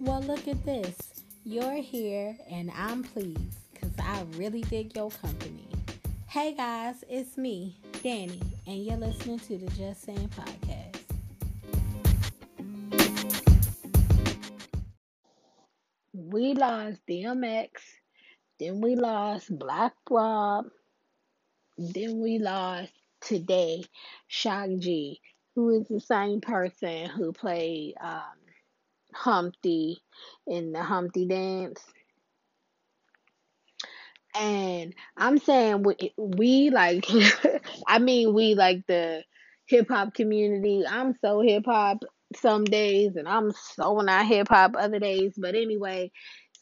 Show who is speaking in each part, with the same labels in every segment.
Speaker 1: Well, look at this. You're here and I'm pleased because I really dig your company. Hey guys, it's me, Danny, and you're listening to the Just Saying Podcast. We lost DMX, then we lost Black Rob, then we lost today Shock G, who is the same person who played um, Humpty in the Humpty Dance. And I'm saying we, we like, I mean, we like the hip hop community. I'm so hip hop some days, and I'm so not hip hop other days. But anyway,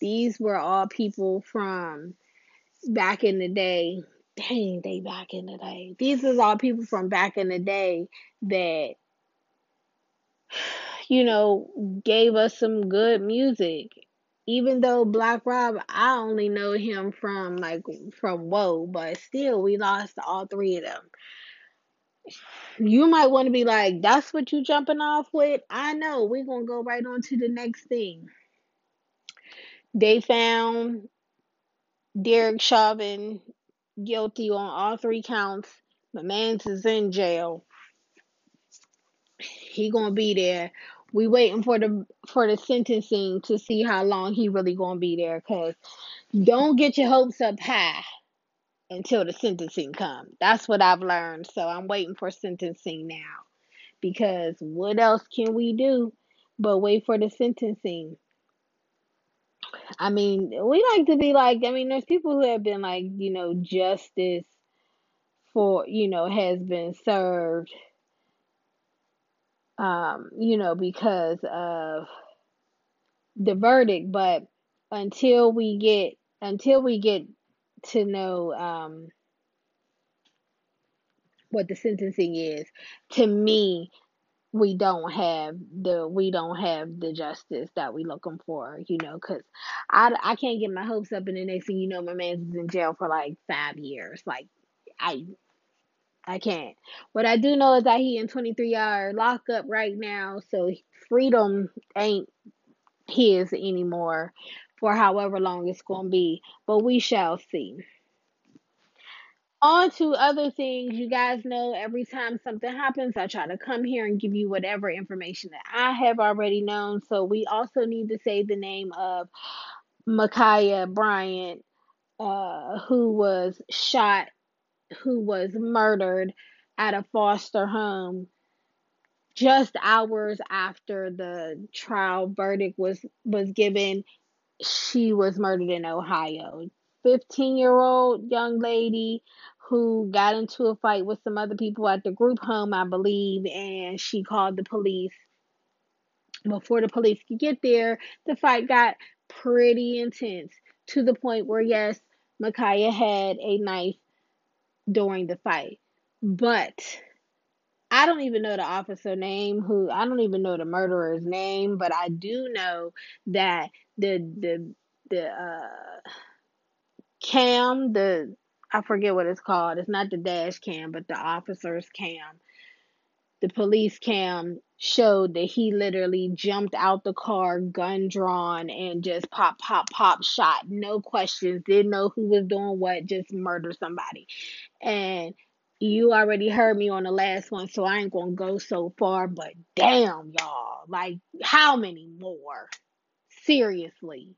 Speaker 1: these were all people from back in the day. Dang, they back in the day. These is all people from back in the day that you know, gave us some good music. Even though Black Rob, I only know him from like from Whoa, but still we lost all three of them. You might want to be like, that's what you jumping off with. I know. We're gonna go right on to the next thing. They found Derek Chauvin guilty on all three counts. My man's is in jail. He gonna be there we waiting for the for the sentencing to see how long he really gonna be there. Cause don't get your hopes up high until the sentencing comes. That's what I've learned. So I'm waiting for sentencing now. Because what else can we do but wait for the sentencing? I mean, we like to be like, I mean, there's people who have been like, you know, justice for, you know, has been served um, you know, because of the verdict. But until we get until we get to know um, what the sentencing is, to me, we don't have the we don't have the justice that we looking for, you know, because I, I can't get my hopes up, and the next thing you know, my man's in jail for like five years. Like I I can't. What I do know is that he in 23 hour lockup right now, so freedom ain't his anymore for however long it's going to be. But we shall see. On to other things. You guys know every time something happens, I try to come here and give you whatever information that I have already known. So we also need to say the name of Ma'Khia Bryant, uh, who was shot who was murdered at a foster home just hours after the trial verdict was was given. She was murdered in Ohio. 15 year old young lady who got into a fight with some other people at the group home I believe and she called the police. Before the police could get there the fight got pretty intense to the point where yes Ma'Khia had a knife during the fight. But I don't even know the officer name who I don't even know the murderer's name, but I do know that the the the uh cam, the I forget what it's called. It's not the dash cam, but the officer's cam. The police cam showed that he literally jumped out the car, gun drawn, and just pop, pop, pop, shot. No questions. Didn't know who was doing what, just murdered somebody. And you already heard me on the last one, so I ain't gonna go so far, but damn, y'all. Like, how many more? Seriously.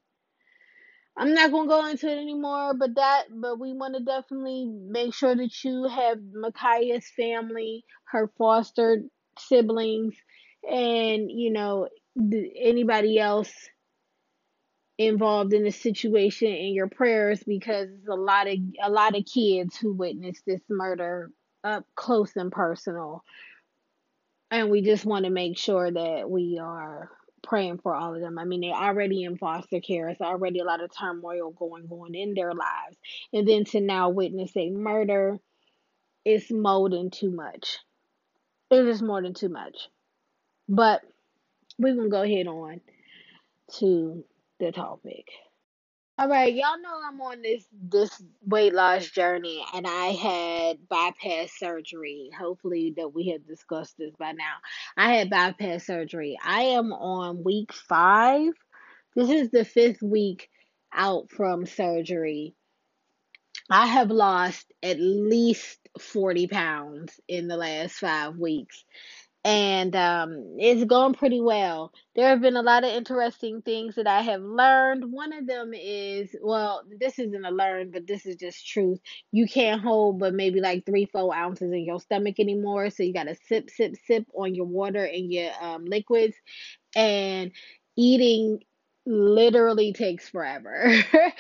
Speaker 1: I'm not gonna go into it anymore, but that, but we want to definitely make sure that you have Ma'Khia's family, her foster siblings, and you know anybody else involved in the situation in your prayers because a lot of a lot of kids who witnessed this murder up close and personal and we just want to make sure that we are praying for all of them. I mean, they're already in foster care. It's already a lot of turmoil going on in their lives. And then to now witness a murder, it's more than too much. It is more than too much. But we're to go ahead on to the topic. All right, y'all know I'm on this this weight loss journey and I had bypass surgery. Hopefully that we have discussed this by now. I had bypass surgery. I am on week 5 This is the fifth week out from surgery. I have lost at least 40 pounds in the last five weeks and um, it's going pretty well. There have been a lot of interesting things that I have learned. One of them is, well, this isn't a learn, but this is just truth. You can't hold but maybe like three, four ounces in your stomach anymore. So you got to sip, sip, sip on your water and your um, liquids and eating literally takes forever.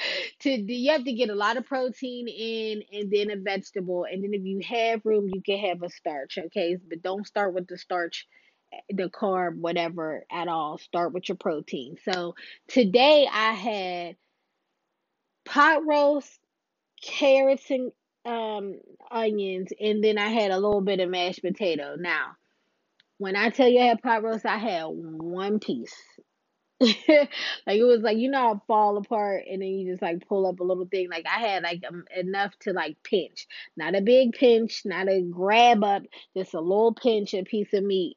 Speaker 1: To do you have to get a lot of protein in and then a vegetable and then if you have room you can have a starch okay? But don't start with the starch the carb whatever at all. Start with your protein. So today i had pot roast carrots and um onions and then i had a little bit of mashed potato. Now when i tell you i had pot roast i had one piece like it was like you know I fall apart and then you just like pull up a little thing? Like I had like um, enough to like pinch. Not a big pinch not a grab up just a little pinch a piece of meat.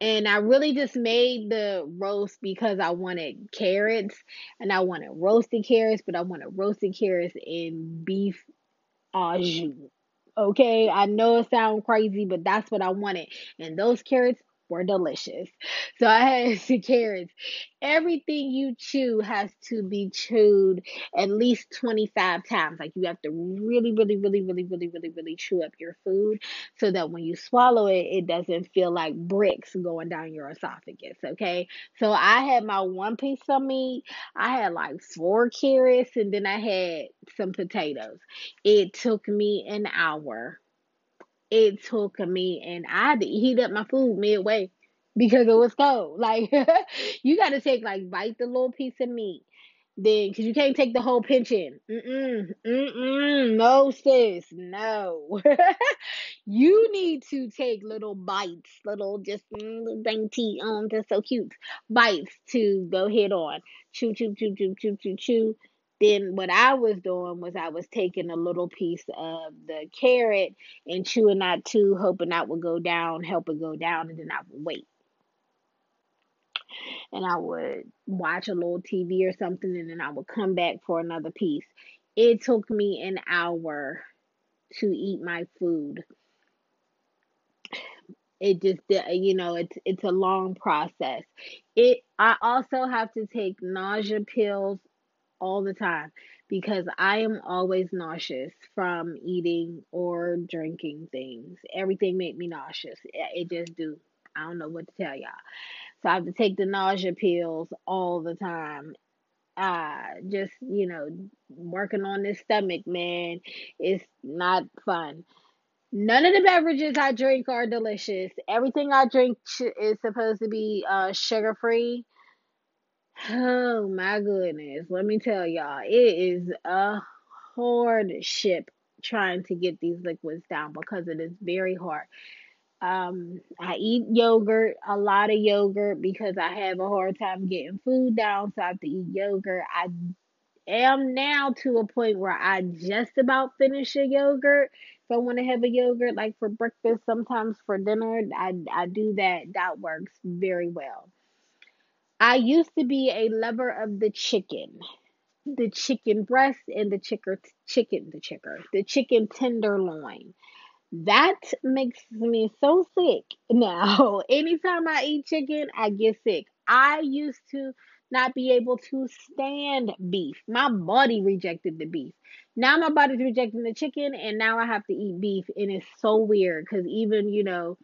Speaker 1: And I really just made the roast because I wanted carrots and I wanted roasted carrots but I wanted roasted carrots and beef au jus. Okay, I know it sounds crazy, but that's what I wanted. And those carrots were delicious. So I had the carrots. Everything you chew has to be chewed at least 25 times. Like you have to really, really, really, really, really, really, really chew up your food so that when you swallow it, it doesn't feel like bricks going down your esophagus. Okay. So I had my one piece of meat, I had like four carrots, and then I had some potatoes. It took me an hour. It took me, and I heat up my food midway because it was cold. Like you got to take like bite the little piece of meat, then because you can't take the whole pinch in. Mm mm mm mm. No sis, no. you need to take little bites, little just mm, dainty, um, just so cute bites to go hit on. Chew, chew, chew, chew, chew, chew, chew then what I was doing was I was taking a little piece of the carrot and chewing that too, hoping that would go down, help it go down, and then I would wait. And I would watch a little TV or something, and then I would come back for another piece. It took me an hour to eat my food. It just, you know, it's it's a long process. It. I also have to take nausea pills all the time because I am always nauseous from eating or drinking things. Everything make me nauseous. It just do. I don't know what to tell y'all. So I have to take the nausea pills all the time. Uh just, you know, working on this stomach, man, it's not fun. None of the beverages I drink are delicious. Everything I drink is supposed to be uh, sugar free. Oh my goodness. Let me tell y'all, it is a hardship trying to get these liquids down because it is very hard. Um, I eat yogurt, a lot of yogurt because I have a hard time getting food down, so I have to eat yogurt. I am now to a point where I just about finish a yogurt. If I want to have a yogurt like for breakfast, sometimes for dinner, I I do that. That works very well. I used to be a lover of the chicken, the chicken breast and the chicken, chicken, the chicken, the chicken tenderloin. That makes me so sick now. Anytime I eat chicken, I get sick. I used to not be able to stand beef. My body rejected the beef. Now my body's rejecting the chicken, and now I have to eat beef, and it's so weird because even you know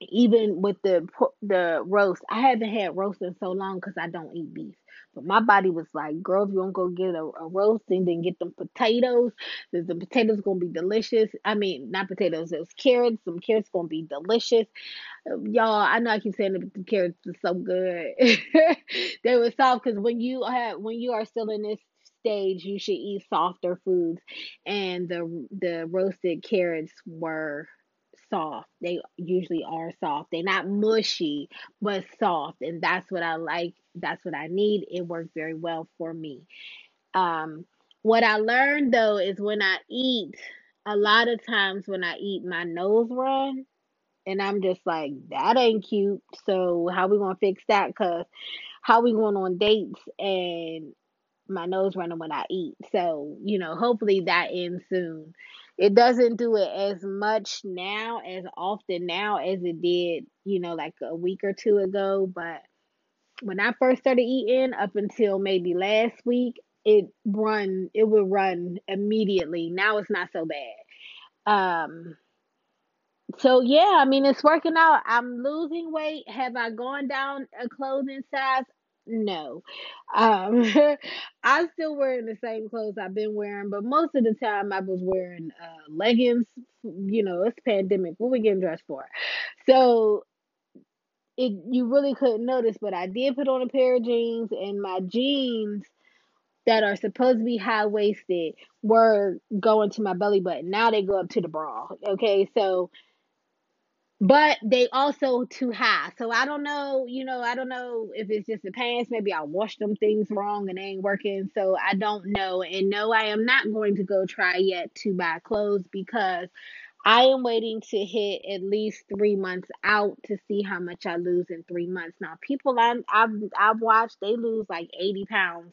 Speaker 1: even with the the roast, I haven't had roast in so long because I don't eat beef. But my body was like, girl, if you don't go get a, a roast and then get them potatoes, the potatoes gonna be delicious. I mean, not potatoes, it was carrots. Some carrots gonna be delicious. Um, y'all, I know I keep saying that the carrots are so good. they were soft because when you have when you are still in this stage, you should eat softer foods, and the the roasted carrots were soft. They usually are soft. They're not mushy, but soft. And that's what I like. That's what I need. It worked very well for me. Um, what I learned though is when I eat, a lot of times when I eat, my nose run. And I'm just like, that ain't cute. So how we gonna fix that? Cause how we going on dates and my nose running when I eat. So, you know, hopefully that ends soon. It doesn't do it as much now, as often now as it did, you know, like a week or two ago. But when I first started eating, up until maybe last week, it run it would run immediately. Now it's not so bad. Um so yeah, I mean it's working out. I'm losing weight. Have I gone down a clothing size? No. Um I'm still wearing the same clothes I've been wearing, but most of the time I was wearing uh leggings. You know, it's pandemic. What we getting dressed for? So it you really couldn't notice, but I did put on a pair of jeans and my jeans that are supposed to be high waisted were going to my belly button. Now they go up to the bra. Okay, so but they also too high. So I don't know, you know, I don't know if it's just the pants. Maybe I washed them things wrong and they ain't working. So I don't know. And no, I am not going to go try yet to buy clothes because I am waiting to hit at least three months out to see how much I lose in three months. Now, people I, I've I've watched they lose like eighty pounds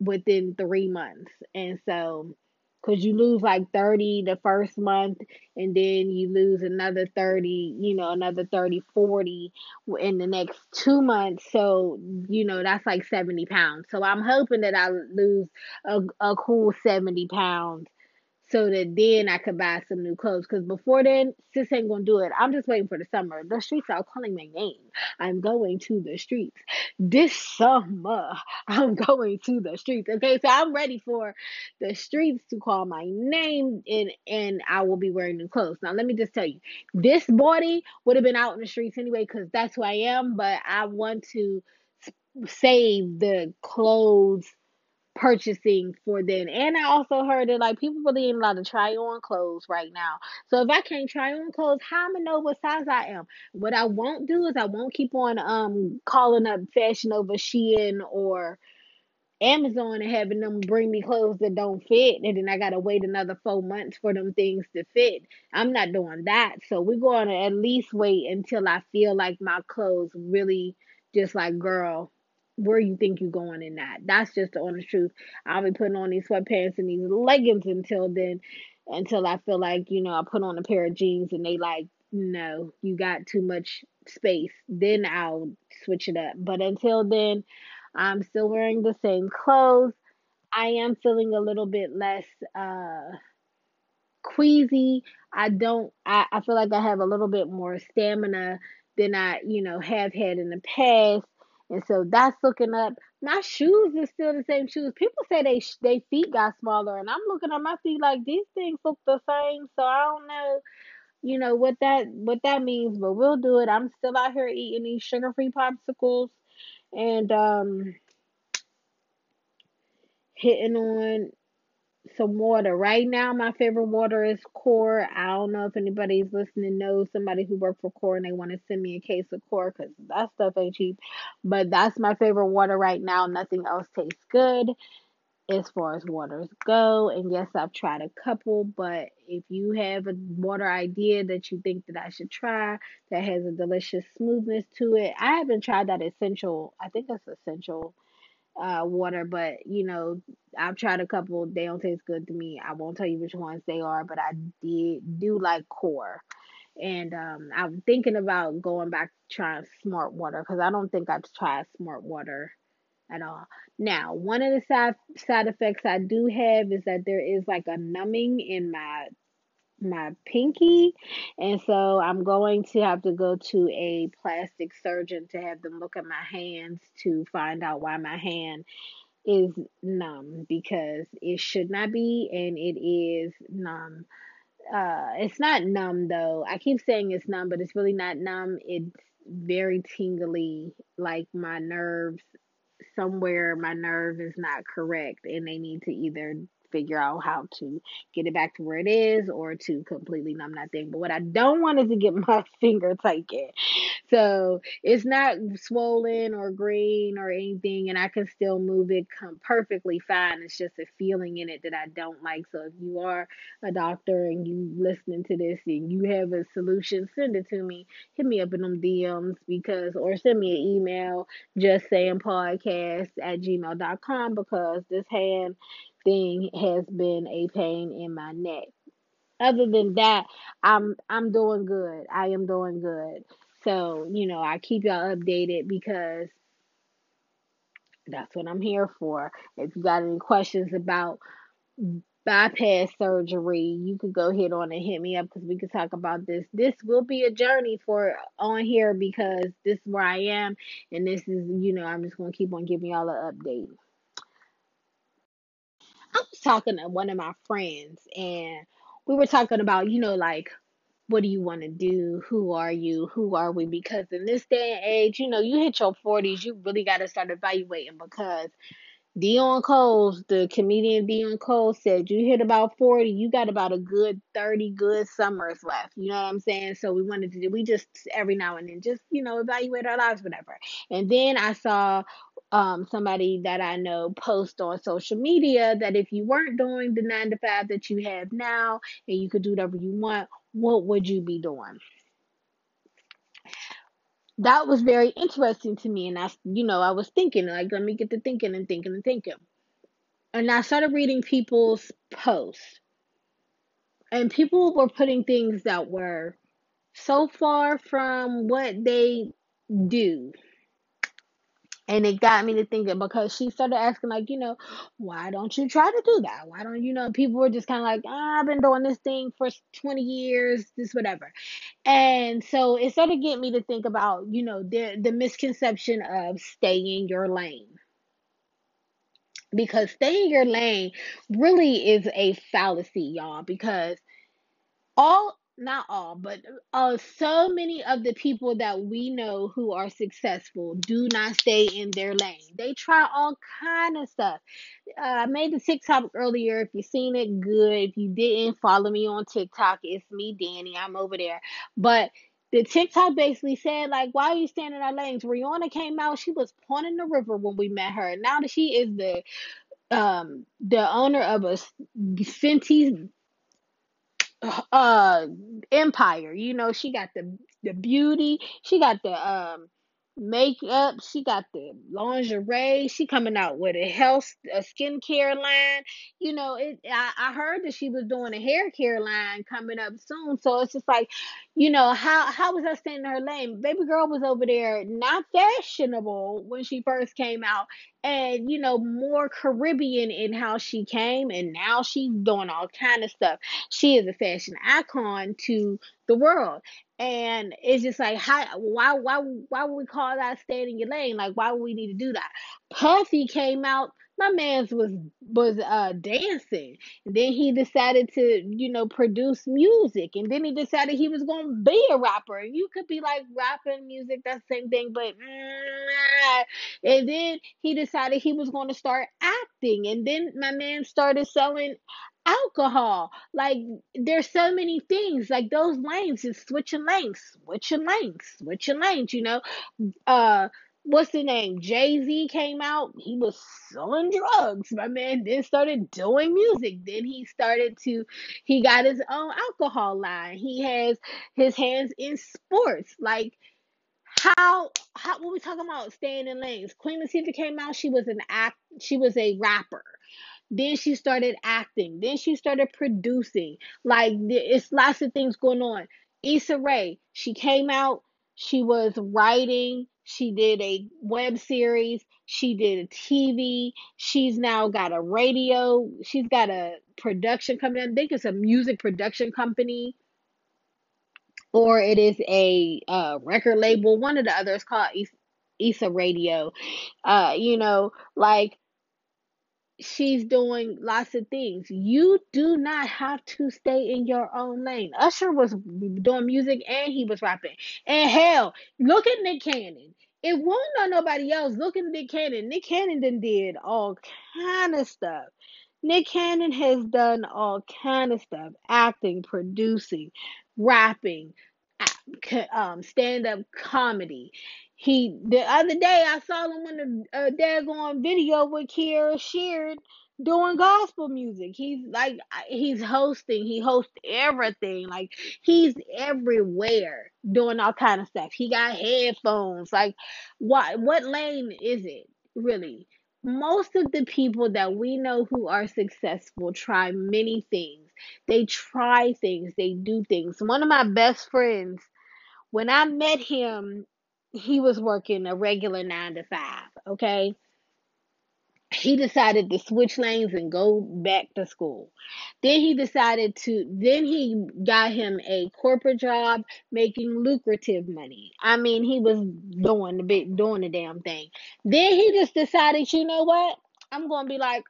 Speaker 1: within three months. And so, because you lose like 30 the first month, and then you lose another 30, you know, another 30, 40 in the next two months. So, you know, that's like 70 pounds. So I'm hoping that I lose a, a cool 70 pounds so that then I could buy some new clothes. Because before then, sis ain't gonna do it. I'm just waiting for the summer. The streets are calling my name. I'm going to the streets this summer. I'm going to the streets. Okay, so I'm ready for the streets to call my name, and and I will be wearing new clothes. Now, let me just tell you, this body would have been out in the streets anyway, because that's who I am. But I want to save the clothes purchasing for then. And I also heard that like people really ain't allowed to try on clothes right now. So if I can't try on clothes, how am I know what size I am? What I won't do is I won't keep on um calling up Fashion Nova Shein or Amazon and having them bring me clothes that don't fit, and then I gotta wait another four months for them things to fit. I'm not doing that. So we're going to at least wait until I feel like my clothes really just like, girl, where you think you're going in that. That's just the honest truth. I'll be putting on these sweatpants and these leggings until then, until I feel like, you know, I put on a pair of jeans and they like, no, you got too much space. Then I'll switch it up. But until then, I'm still wearing the same clothes. I am feeling a little bit less uh queasy. I don't I, I feel like I have a little bit more stamina than I, you know, have had in the past. And so that's looking up. My shoes are still the same shoes. People say they they feet got smaller, and I'm looking at my feet like these things look the same. So I don't know, you know what that what that means, but we'll do it. I'm still out here eating these sugar free popsicles, and um hitting on some water. Right now, my favorite water is Core. I don't know if anybody's listening knows somebody who worked for Core and they want to send me a case of Core because that stuff ain't cheap. But that's my favorite water right now. Nothing else tastes good as far as waters go. And yes, I've tried a couple, but if you have a water idea that you think that I should try that has a delicious smoothness to it, I haven't tried that Essentia. I think that's Essentia uh, water, but you know, I've tried a couple. They don't taste good to me. I won't tell you which ones they are, but I did do like core, and um, I'm thinking about going back trying smart water because I don't think I've tried smart water at all. Now, one of the side side effects I do have is that there is like a numbing in my my pinky. And so i'm going to have to go to a plastic surgeon to have them look at my hands to find out why my hand is numb because it should not be and it is numb. Uh it's not numb though. I keep saying it's numb but it's really not numb. It's very tingly like my nerves somewhere my nerve is not correct and they need to either figure out how to get it back to where it is or to completely numb that thing. But what I don't want is to get my finger taken. so it's not swollen or green or anything, and I can still move it perfectly fine. It's just a feeling in it that I don't like. So if you are a doctor and you listening to this and you have a solution, send it to me. Hit me up in them DMs because, or send me an email, just saying podcast at gmail.com because this hand thing has been a pain in my neck other than that, I'm I'm doing good. I am doing good. So, you know, I keep y'all updated because that's what I'm here for. If you got any questions about bypass surgery, you could go ahead on and hit me up because we could talk about this. This will be a journey for on here because this is where I am, and this is, you know, I'm just gonna keep on giving y'all an update. Talking to one of my friends, and we were talking about, you know, like what do you want to do? Who are you? Who are we? Because in this day and age, you know, you hit your 40s, you really got to start evaluating because Deon Coles, the comedian Deon Coles said, you hit about 40, you got about a good 30 good summers left. You know what I'm saying? So we wanted to do, we just every now and then just, you know, evaluate our lives, whatever. And then I saw um, somebody that I know post on social media that if you weren't doing the nine to five that you have now and you could do whatever you want, what would you be doing? That was very interesting to me. And I, you know, I was thinking, like, let me get to thinking and thinking and thinking. And I started reading people's posts. And people were putting things that were so far from what they do and it got me to thinking because she started asking, like, you know, why don't you try to do that? Why don't you know? People were just kind of like, oh, I've been doing this thing for 20 years, this, whatever. And so it started getting me to think about, you know, the, the misconception of staying your lane. Because staying your lane really is a fallacy, y'all, because all not all, but uh, so many of the people that we know who are successful do not stay in their lane. They try all kind of stuff. Uh, I made the TikTok earlier. If you've seen it, good. If you didn't, follow me on TikTok. It's me, Danny. I'm over there. But the TikTok basically said, like, why are you standing in our lanes? Rihanna came out, she was Pon de Replay when we met her. Now that she is the um the owner of a Fenty uh empire. You know, she got the the beauty, she got the um makeup, she got the lingerie, she coming out with a health a skincare line. You know, it I, I heard that she was doing a hair care line coming up soon. So it's just like, you know, how how was I staying in her lane? Baby girl was over there not fashionable when she first came out and you know more caribbean in how she came and now she's doing all kind of stuff she is a fashion icon to the world and it's just like how why why why would we call that staying in your lane? Like why would we need to do that? Puffy came out. My man's was was uh dancing. And then he decided to you know produce music. And then he decided he was gonna be a rapper. You could be like rapping music that's the same thing but and then he decided he was to start acting. And then my man started selling alcohol like there's so many things like those lanes is switching lanes switching lanes switching lanes you know uh what's the name? Jay Z came out. He was selling drugs. My man then started doing music. Then he started to, he got his own alcohol line. He has his hands in sports. Like, how, how, what we talking about staying in lanes? Queen Latifah came out. She was an act, she was a rapper. Then she started acting. Then she started producing. Like, it's lots of things going on. Issa Rae, she came out. She was writing she did a web series. She did a TV. She's now got a radio. She's got a production company. I think it's a music production company or it is a uh, record label. One of the others called Issa Raedio. Uh, you know, like she's doing lots of things. You do not have to stay in your own lane. Usher was doing music and he was rapping. And hell, look at Nick Cannon. It won't know nobody else. Look at Nick Cannon. Nick Cannon then did all kind of stuff. Nick Cannon has done all kind of stuff: acting, producing, rapping, um, stand up comedy. He the other day I saw him in a, a daggone video with Kierra Sheard doing gospel music. He's like he's hosting. He hosts everything. Like he's everywhere doing all kind of stuff. He got headphones. Like what what lane is it really? Most of the people that we know who are successful try many things. They try things. They do things. One of my best friends when I met him, he was working a regular nine to five, okay? He decided to switch lanes and go back to school. Then he decided to, then he got him a corporate job making lucrative money. I mean, he was doing the bit, doing the damn thing. Then he just decided, you know what? I'm going to be like,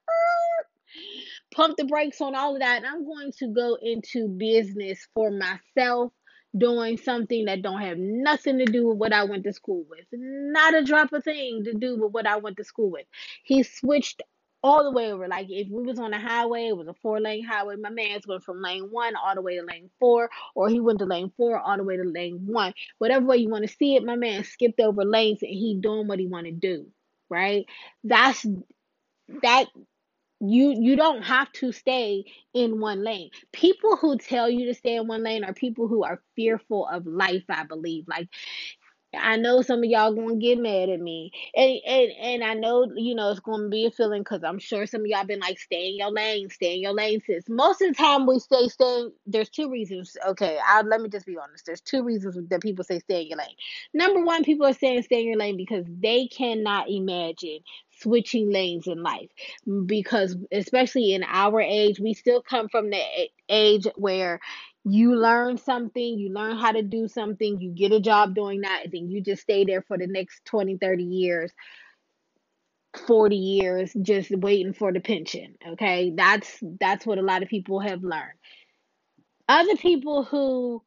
Speaker 1: pump the brakes on all of that. And I'm going to go into business for myself doing something that don't have nothing to do with what I went to school with. Not a drop of thing to do with what I went to school with. He switched all the way over. Like if we was on a highway, it was a four lane highway. My man's went from lane one all the way to lane four, or he went to lane four all the way to lane one. Whatever way you want to see it, my man skipped over lanes and he doing what he want to do. Right? That's that you you don't have to stay in one lane people who tell you to stay in one lane are people who are fearful of life i believe like I know some of y'all gonna get mad at me, and and and I know you know it's gonna be a feeling because I'm sure some of y'all been like, stay in your lane, stay in your lane, sis. Most of the time we stay stay. There's two reasons. Okay, I let me just be honest. There's two reasons that people say stay in your lane. Number one, people are saying stay in your lane because they cannot imagine switching lanes in life because especially in our age we still come from the age where you learn something, you learn how to do something, you get a job doing that, and then you just stay there for the next 20, 30 years, 40 years, just waiting for the pension. Okay. That's that's what a lot of people have learned. Other people who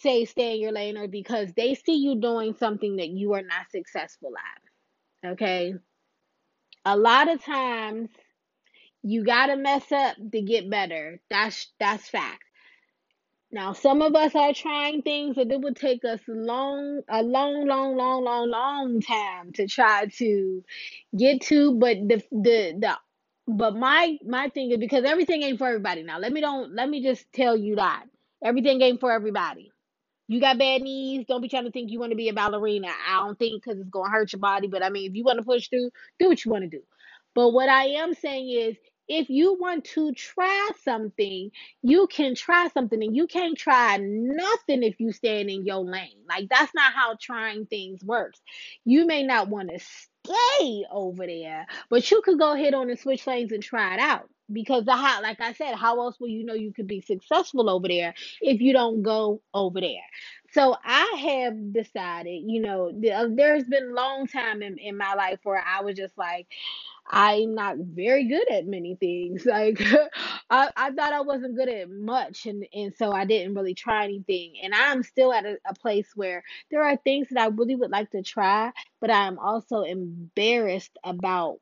Speaker 1: say stay in your lane are because they see you doing something that you are not successful at. Okay. A lot of times you gotta mess up to get better. That's that's fact now, some of us are trying things that it would take us long, a long, long, long, long, long time to try to get to. But the the the but my my thing is because everything ain't for everybody. Now, let me don't let me just tell you that everything ain't for everybody. You got bad knees. Don't be trying to think you want to be a ballerina. I don't think because it's gonna hurt your body. But I mean, if you want to push through, do what you want to do. But what I am saying is if you want to try something, you can try something and you can't try nothing if you stand in your lane. Like that's not how trying things works. You may not want to stay over there, but you could go ahead on and switch lanes and try it out. Because the how, like I said, how else will you know you could be successful over there if you don't go over there? So I have decided, you know, uh, there's been a long time in, in my life where I was just like, I'm not very good at many things. Like I, I thought I wasn't good at much and, and so I didn't really try anything. And I'm still at a, a place where there are things that I really would like to try, but I'm also embarrassed about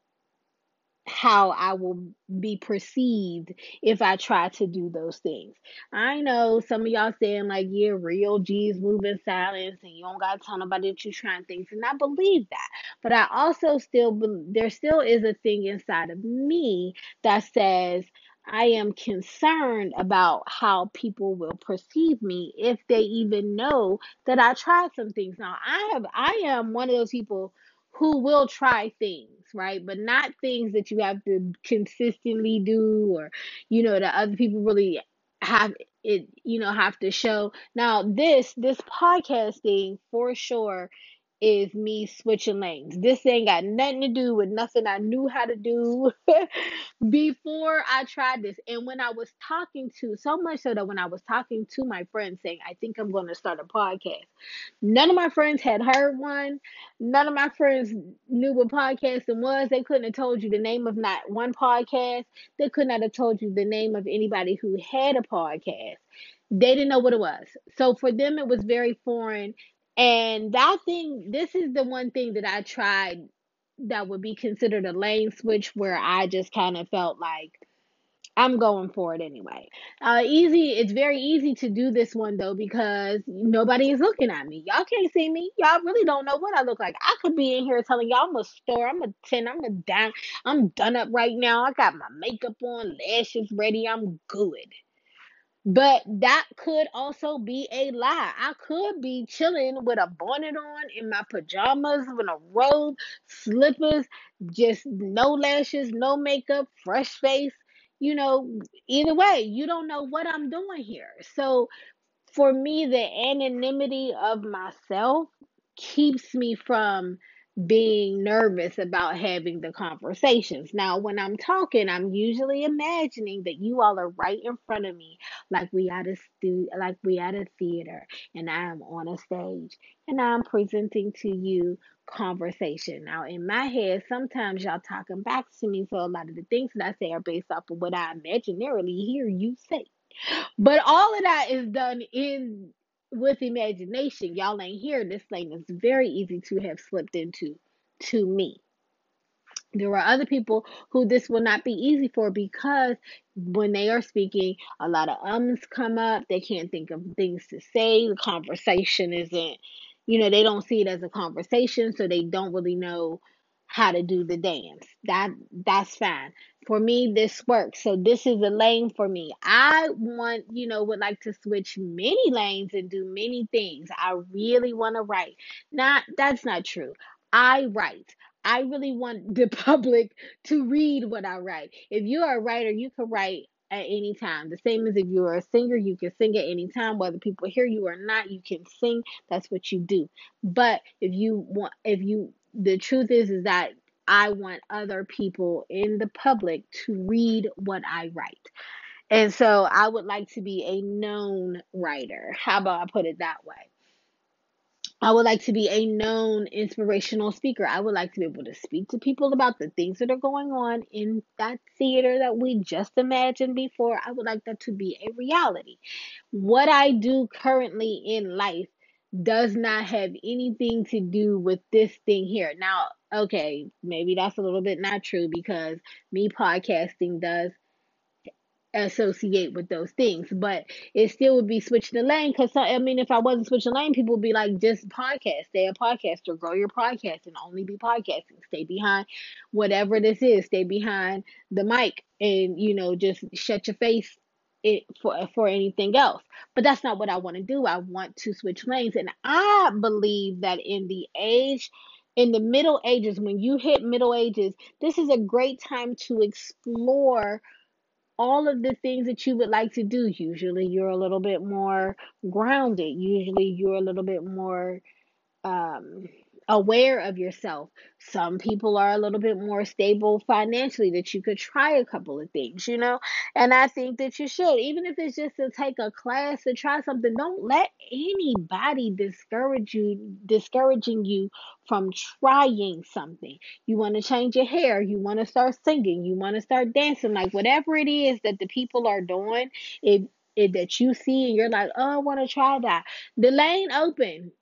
Speaker 1: how I will be perceived if I try to do those things. I know some of y'all saying like, yeah, real G's moving silence and you don't got to tell nobody that you're trying things. And I believe that. But I also still, there still is a thing inside of me that says, I am concerned about how people will perceive me if they even know that I tried some things. Now, I have I am one of those people who will try things, right? But not things that you have to consistently do or, you know, that other people really have it, you know, have to show. Now, this, this podcasting for sure is me switching lanes. This ain't got nothing to do with nothing I knew how to do before I tried this. And when I was talking to, so much so that when I was talking to my friends saying, I think I'm going to start a podcast, none of my friends had heard one. None of my friends knew what podcasting was. They couldn't have told you the name of not one podcast. They could not have told you the name of anybody who had a podcast. They didn't know what it was. So for them, it was very foreign and that thing, this is the one thing that I tried that would be considered a lane switch where I just kind of felt like I'm going for it anyway. Uh, easy. It's very easy to do this one though because nobody is looking at me. Y'all can't see me. Y'all really don't know what I look like. I could be in here telling y'all I'm a store. I'm a ten. I'm a down. I'm done up right now. I got my makeup on, lashes ready. I'm good. But that could also be a lie. I could be chilling with a bonnet on in my pajamas, with a robe, slippers, just no lashes, no makeup, fresh face. You know, either way, you don't know what I'm doing here. So for me, the anonymity of myself keeps me from being nervous about having the conversations. Now, when I'm talking, I'm usually imagining that you all are right in front of me, like we at a stu- like we at a theater, and I am on a stage, and I'm presenting to you conversation. Now, in my head, sometimes y'all talking back to me, so a lot of the things that I say are based off of what I imaginarily hear you say. But all of that is done in with imagination. Y'all ain't here. This thing is very easy to have slipped into to me. There are other people who this will not be easy for because when they are speaking, a lot of ums come up. They can't think of things to say. The conversation isn't, you know, they don't see it as a conversation, so they don't really know how to do the dance. That that's fine. For me, this works. So this is a lane for me. I want, you know, would like to switch many lanes and do many things. I really want to write. Not that's not true. I write. I really want the public to read what I write. If you are a writer, you can write at any time. The same as if you're a singer, you can sing at any time, whether people hear you or not, you can sing. That's what you do. But if you want, if you, the truth is, is that I want other people in the public to read what I write. And so I would like to be a known writer. How about I put it that way? I would like to be a known inspirational speaker. I would like to be able to speak to people about the things that are going on in that theater that we just imagined before. I would like that to be a reality. What I do currently in life does not have anything to do with this thing here. Now, okay, maybe that's a little bit not true because me podcasting does associate with those things, but it still would be switching the lane. Because I mean, if I wasn't switching lane, people would be like, just podcast, stay a podcaster, grow your podcast, and only be podcasting. Stay behind whatever this is, stay behind the mic, and you know, just shut your face it for for anything else. But that's not what I want to do. I want to switch lanes, and I believe that in the age. In the Middle Ages, when you hit Middle Ages, this is a great time to explore all of the things that you would like to do. Usually you're a little bit more grounded. Usually you're a little bit more um, aware of yourself. Some people are a little bit more stable financially that you could try a couple of things, you know? And I think that you should, even if it's just to take a class to try something, don't let anybody discourage you, discouraging you from trying something. You want to change your hair, you want to start singing, you want to start dancing, like whatever it is that the people are doing, if, if that you see and you're like, oh, I want to try that. The lane open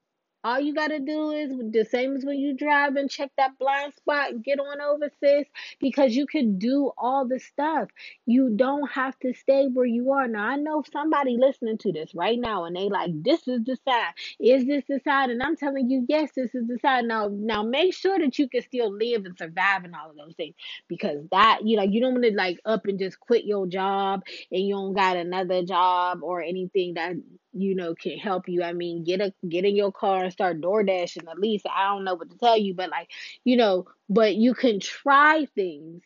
Speaker 1: all you gotta do is the same as when you drive and check that blind spot get on over, sis, because you can do all the stuff. You don't have to stay where you are. Now I know somebody listening to this right now and they like, this is the side. Is this the side? And I'm telling you, yes, this is the side. Now now make sure that you can still live and survive and all of those things. Because that, you know, you don't want to like up and just quit your job and you don't got another job or anything that you know can help you. I mean, get a get in your car and start door dashing at least. I don't know what to tell you, but like, you know, but you can try things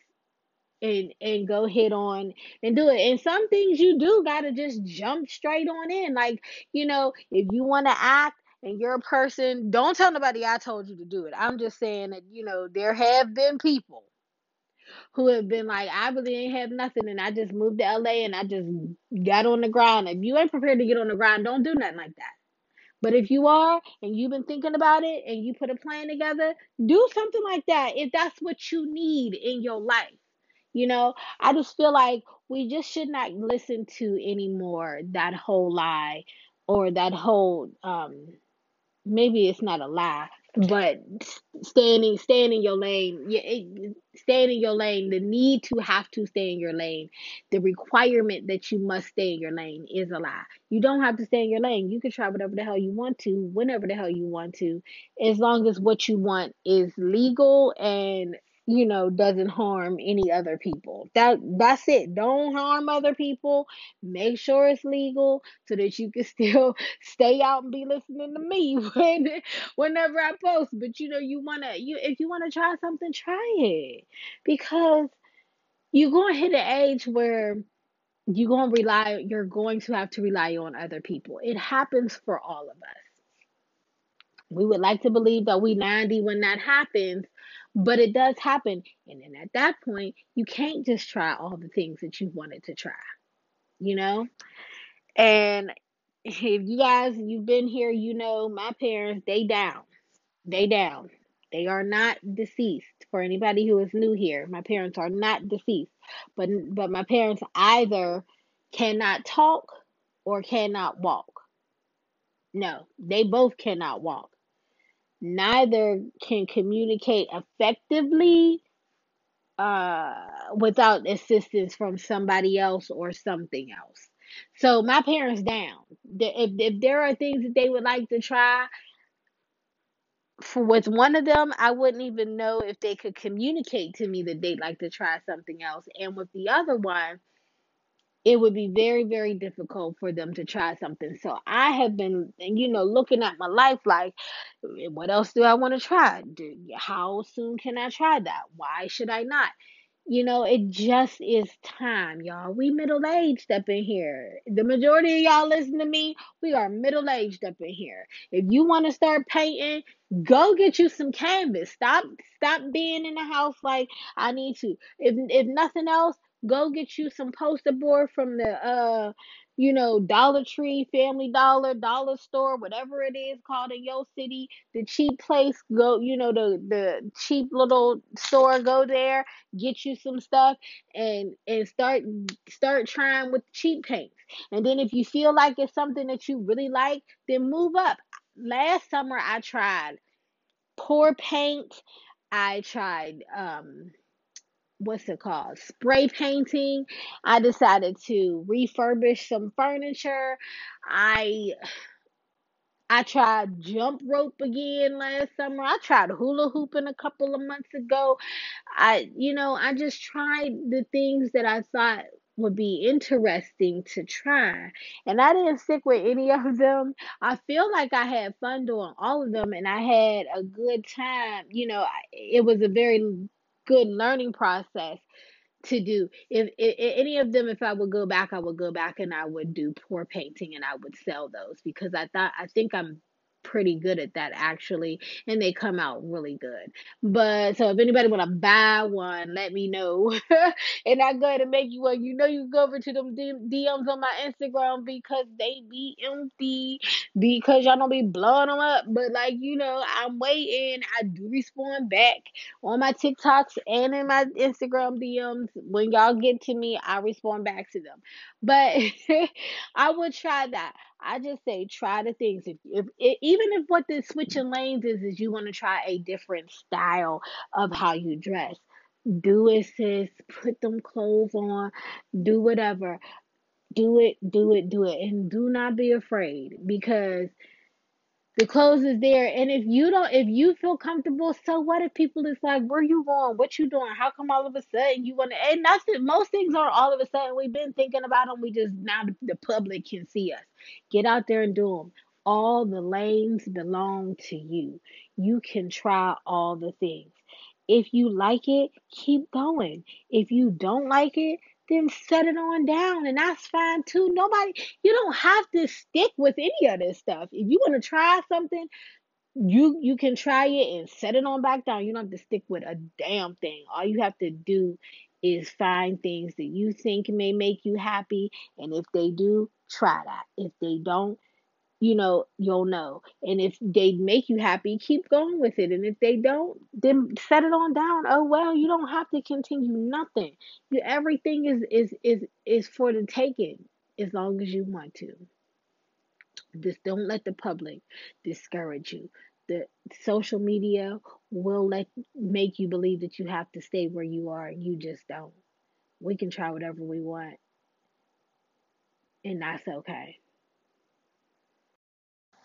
Speaker 1: and and go hit on and do it. And some things you do gotta just jump straight on in. Like, you know, if you wanna act and you're a person, don't tell nobody I told you to do it. I'm just saying that, you know, there have been people who have been like, I really ain't have nothing and I just moved to LA and I just got on the ground. If you ain't prepared to get on the ground, don't do nothing like that. But if you are and you've been thinking about it and you put a plan together, do something like that if that's what you need in your life. You know, I just feel like we just should not listen to anymore that whole lie or that whole um maybe it's not a lie but standing staying in your lane yeah staying in your lane the need to have to stay in your lane the requirement that you must stay in your lane is a lie. You don't have to stay in your lane. You can try whatever the hell you want to whenever the hell you want to as long as what you want is legal and you know doesn't harm any other people that that's it don't harm other people make sure it's legal so that you can still stay out and be listening to me when whenever I post. But you know, you wanna you if you wanna try something, try it. Because you're gonna hit an age where you're gonna rely you're going to have to rely on other people. It happens for all of us. We would like to believe that we 90 when that happens, but it does happen. And then at that point, you can't just try all the things that you wanted to try, you know? And if you guys you've been here, you know my parents, they down. They down. They are not deceased. For anybody who is new here, my parents are not deceased. But but my parents either cannot talk or cannot walk. No, they both cannot walk. Neither can communicate effectively uh without assistance from somebody else or something else. So my parents down. If if there are things that they would like to try, for with one of them, I wouldn't even know if they could communicate to me that they'd like to try something else. And with the other one, it would be very, very difficult for them to try something. So I have been, you know, looking at my life like, eh, what else do I want to try? Do, how soon can I try that? Why should I not? You know, it just is time, y'all. We middle aged up in here. The majority of y'all listen to me, we are middle aged up in here. If you want to start painting, go get you some canvas. Stop stop being in the house like I need to. If if nothing else, go get you some poster board from the uh you know, Dollar Tree, Family Dollar, Dollar Store, whatever it is called in your city, the cheap place, go, you know, the the cheap little store, go there, get you some stuff and and start start trying with cheap paints. And then if you feel like it's something that you really like, then move up. Last summer I tried pour paint. I tried um what's it called? Spray painting. I decided to refurbish some furniture. I i tried jump rope again last summer. I tried hula hooping a couple of months ago. I you know i just tried the things that i thought would be interesting to try and i didn't stick with any of them. I feel like i had fun doing all of them and i had a good time. You know it was a very good learning process to do. If, if, if any of them, if I would go back, I would go back and I would do pour painting and I would sell those because I thought I think I'm pretty good at that actually and they come out really good. But so if anybody want to buy one let me know. And i go and make you one. You know you go over to them dms on my instagram because they be empty because y'all don't be blowing them up. But like you know i'm waiting. I do respond back on my tiktoks and in my instagram dms when y'all get to me i respond back to them. But i would try that I just say try the things. If, if, if even if what the switching lanes is is you want to try a different style of how you dress, do it, sis. Put them clothes on. Do whatever. Do it. Do it. Do it. And do not be afraid because the clothes is there, and if you don't, if you feel comfortable, so what if people is like, where you going? What you doing? How come all of a sudden you want to? And it. Most things aren't all of a sudden. We've been thinking about them. We just now the, the public can see us. Get out there and do them. All the lanes belong to you. You can try all the things. If you like it, keep going. If you don't like it, then set it on down and that's fine too. Nobody you don't have to stick with any of this stuff. If you want to try something, you you can try it and set it on back down. You don't have to stick with a damn thing. All you have to do is find things that you think may make you happy and if they do, try that. If they don't, you know, you'll know. And if they make you happy, keep going with it. And if they don't, then set it on down. Oh well, you don't have to continue nothing. You, everything is is is is for the taking as long as you want to. Just don't let the public discourage you. the social media will let make you believe that you have to stay where you are and you just don't. We can try whatever we want and that's okay.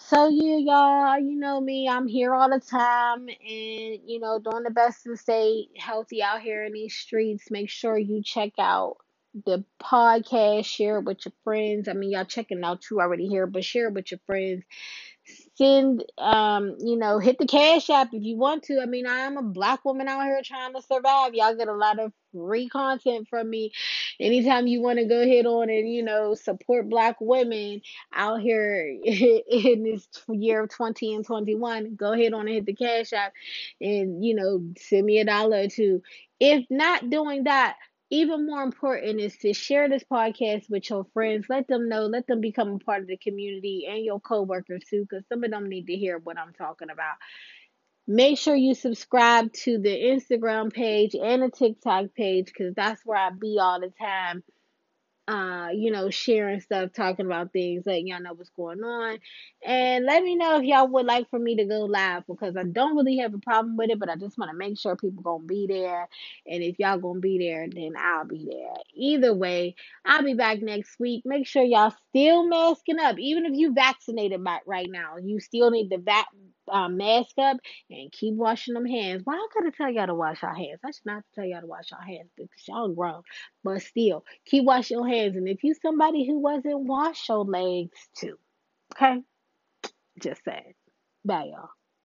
Speaker 1: So yeah, y'all, you know me, I'm here all the time and you know, doing the best to stay healthy out here in these streets. Make sure you check out the podcast, share it with your friends. I mean, y'all checking out too already here, but share it with your friends send um you know hit the cash app if you want to. I mean i'm a black woman out here trying to survive. Y'all get a lot of free content from me. Anytime you want to go ahead on and you know support black women out here in this year of 20 and 21 go ahead on and hit the cash app and you know send me a dollar or two. If not doing that even more important is to share this podcast with your friends. Let them know, let them become a part of the community and your coworkers too, because some of them need to hear what I'm talking about. Make sure you subscribe to the Instagram page and the TikTok page because that's where I be all the time uh, you know, sharing stuff, talking about things, letting y'all know what's going on. And let me know if y'all would like for me to go live because I don't really have a problem with it, but I just want to make sure people gonna be there. And if y'all gonna be there, then I'll be there. Either way, I'll be back next week. Make sure y'all still masking up. Even if you vaccinated by, right now, you still need to vac um, mask up and keep washing them hands. Why I gotta tell y'all to wash our hands? I should not tell y'all to wash our hands because y'all grown. But still, keep washing your hands. And if you somebody who wasn't, wash your legs too. Okay? Just saying. Bye, y'all.